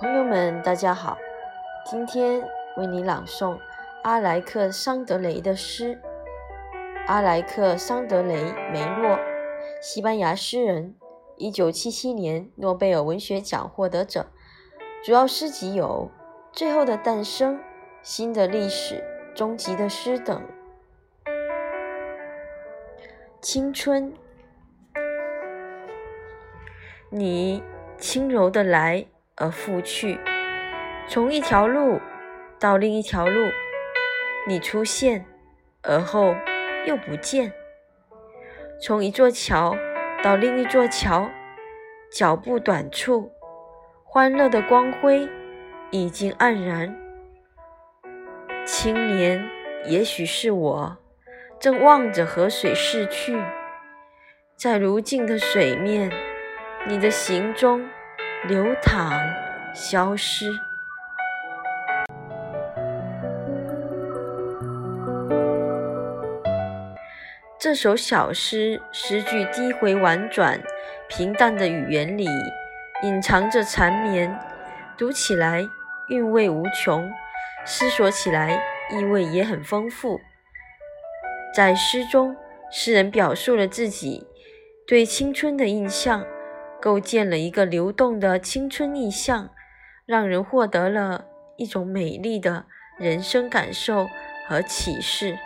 朋友们，大家好，今天为你朗诵阿莱克桑德雷的诗。阿莱克桑德雷·梅洛，西班牙诗人，1977年诺贝尔文学奖获得者。主要诗集有《最后的诞生》《新的历史》《终极的诗》等。青春，你轻柔的来。而复去，从一条路到另一条路，你出现，而后又不见；从一座桥到另一座桥，脚步短促，欢乐的光辉已经黯然。青年，也许是我，正望着河水逝去，在如镜的水面，你的行踪。流淌，消失。这首小诗诗句低回婉转，平淡的语言里隐藏着缠绵，读起来韵味无穷，思索起来意味也很丰富。在诗中，诗人表述了自己对青春的印象。构建了一个流动的青春意象，让人获得了一种美丽的人生感受和启示。